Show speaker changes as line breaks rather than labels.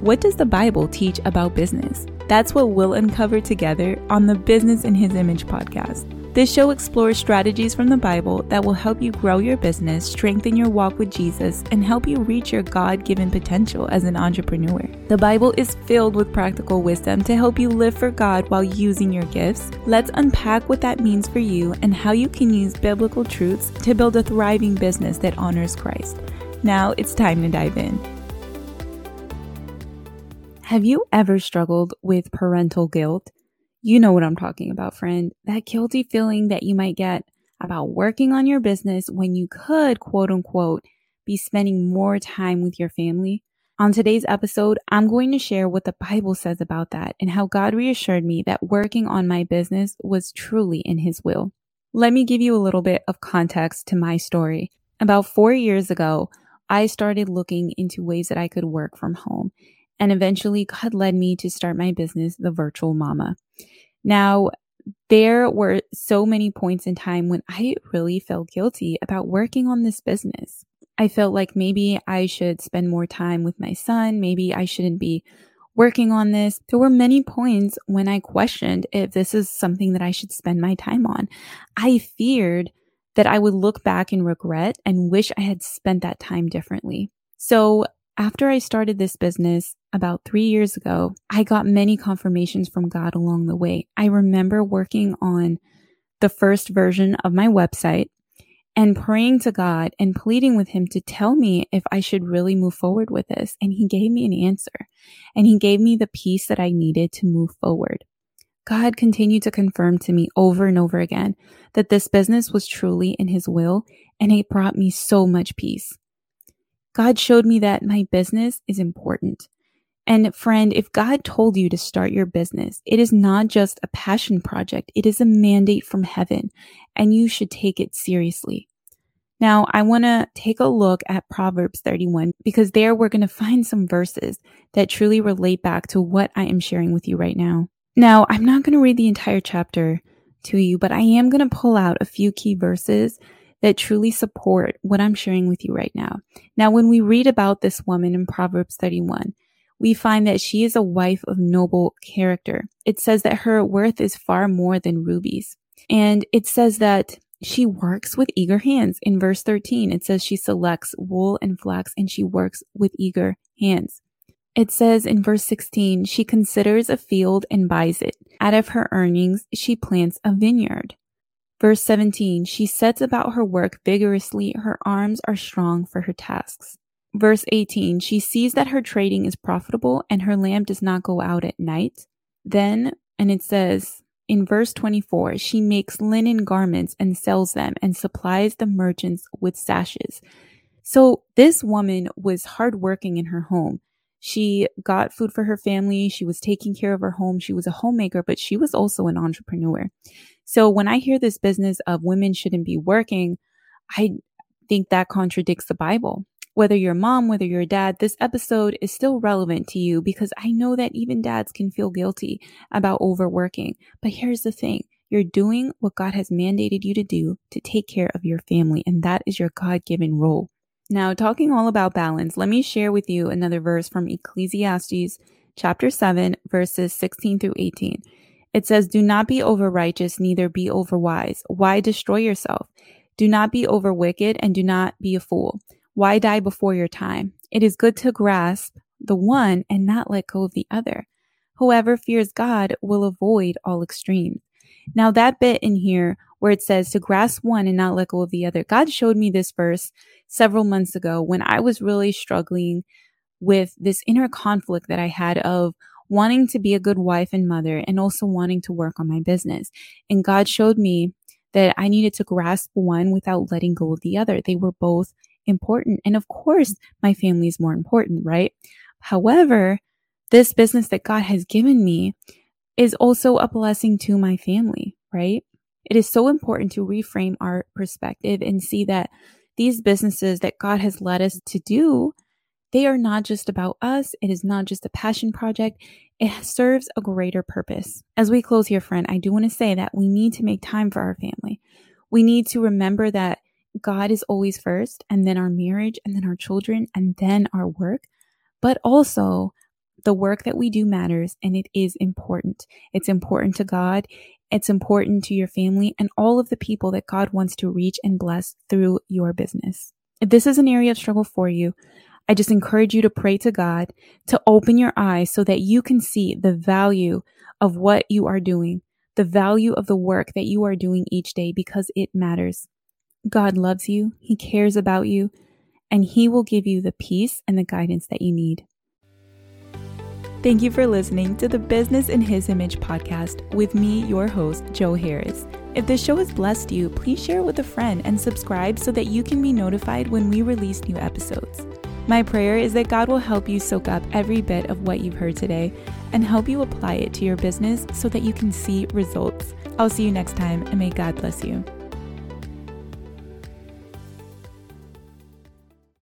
what does the Bible teach about business? That's what we'll uncover together on the Business in His Image podcast. This show explores strategies from the Bible that will help you grow your business, strengthen your walk with Jesus, and help you reach your God given potential as an entrepreneur. The Bible is filled with practical wisdom to help you live for God while using your gifts. Let's unpack what that means for you and how you can use biblical truths to build a thriving business that honors Christ. Now it's time to dive in. Have you ever struggled with parental guilt? You know what I'm talking about, friend. That guilty feeling that you might get about working on your business when you could, quote unquote, be spending more time with your family. On today's episode, I'm going to share what the Bible says about that and how God reassured me that working on my business was truly in His will. Let me give you a little bit of context to my story. About four years ago, I started looking into ways that I could work from home. And eventually, God led me to start my business, The Virtual Mama. Now, there were so many points in time when I really felt guilty about working on this business. I felt like maybe I should spend more time with my son. Maybe I shouldn't be working on this. There were many points when I questioned if this is something that I should spend my time on. I feared that I would look back in regret and wish I had spent that time differently. So after I started this business about three years ago, I got many confirmations from God along the way. I remember working on the first version of my website and praying to God and pleading with Him to tell me if I should really move forward with this. And He gave me an answer and He gave me the peace that I needed to move forward. God continued to confirm to me over and over again that this business was truly in His will and it brought me so much peace. God showed me that my business is important. And friend, if God told you to start your business, it is not just a passion project. It is a mandate from heaven and you should take it seriously. Now, I want to take a look at Proverbs 31 because there we're going to find some verses that truly relate back to what I am sharing with you right now. Now, I'm not going to read the entire chapter to you, but I am going to pull out a few key verses that truly support what I'm sharing with you right now. Now, when we read about this woman in Proverbs 31, we find that she is a wife of noble character. It says that her worth is far more than rubies. And it says that she works with eager hands. In verse 13, it says she selects wool and flax and she works with eager hands. It says in verse 16, she considers a field and buys it. Out of her earnings, she plants a vineyard. Verse 17, she sets about her work vigorously. Her arms are strong for her tasks. Verse 18, she sees that her trading is profitable and her lamp does not go out at night. Then, and it says in verse 24, she makes linen garments and sells them and supplies the merchants with sashes. So this woman was hardworking in her home. She got food for her family. She was taking care of her home. She was a homemaker, but she was also an entrepreneur. So when I hear this business of women shouldn't be working, I think that contradicts the Bible. Whether you're a mom, whether you're a dad, this episode is still relevant to you because I know that even dads can feel guilty about overworking. But here's the thing. You're doing what God has mandated you to do to take care of your family, and that is your God given role. Now, talking all about balance, let me share with you another verse from Ecclesiastes chapter 7, verses 16 through 18. It says, Do not be over righteous, neither be over wise. Why destroy yourself? Do not be over wicked, and do not be a fool. Why die before your time? It is good to grasp the one and not let go of the other. Whoever fears God will avoid all extremes. Now, that bit in here where it says to grasp one and not let go of the other, God showed me this verse several months ago when I was really struggling with this inner conflict that I had of wanting to be a good wife and mother and also wanting to work on my business. And God showed me that I needed to grasp one without letting go of the other. They were both important. And of course, my family is more important, right? However, this business that God has given me is also a blessing to my family, right? It is so important to reframe our perspective and see that these businesses that God has led us to do they are not just about us. It is not just a passion project. It serves a greater purpose. As we close here, friend, I do want to say that we need to make time for our family. We need to remember that God is always first, and then our marriage, and then our children, and then our work. But also, The work that we do matters and it is important. It's important to God. It's important to your family and all of the people that God wants to reach and bless through your business. If this is an area of struggle for you, I just encourage you to pray to God to open your eyes so that you can see the value of what you are doing, the value of the work that you are doing each day because it matters. God loves you, He cares about you, and He will give you the peace and the guidance that you need. Thank you for listening to the Business in His Image podcast with me, your host, Jo Harris. If this show has blessed you, please share it with a friend and subscribe so that you can be notified when we release new episodes. My prayer is that God will help you soak up every bit of what you've heard today and help you apply it to your business so that you can see results. I'll see you next time and may God bless you.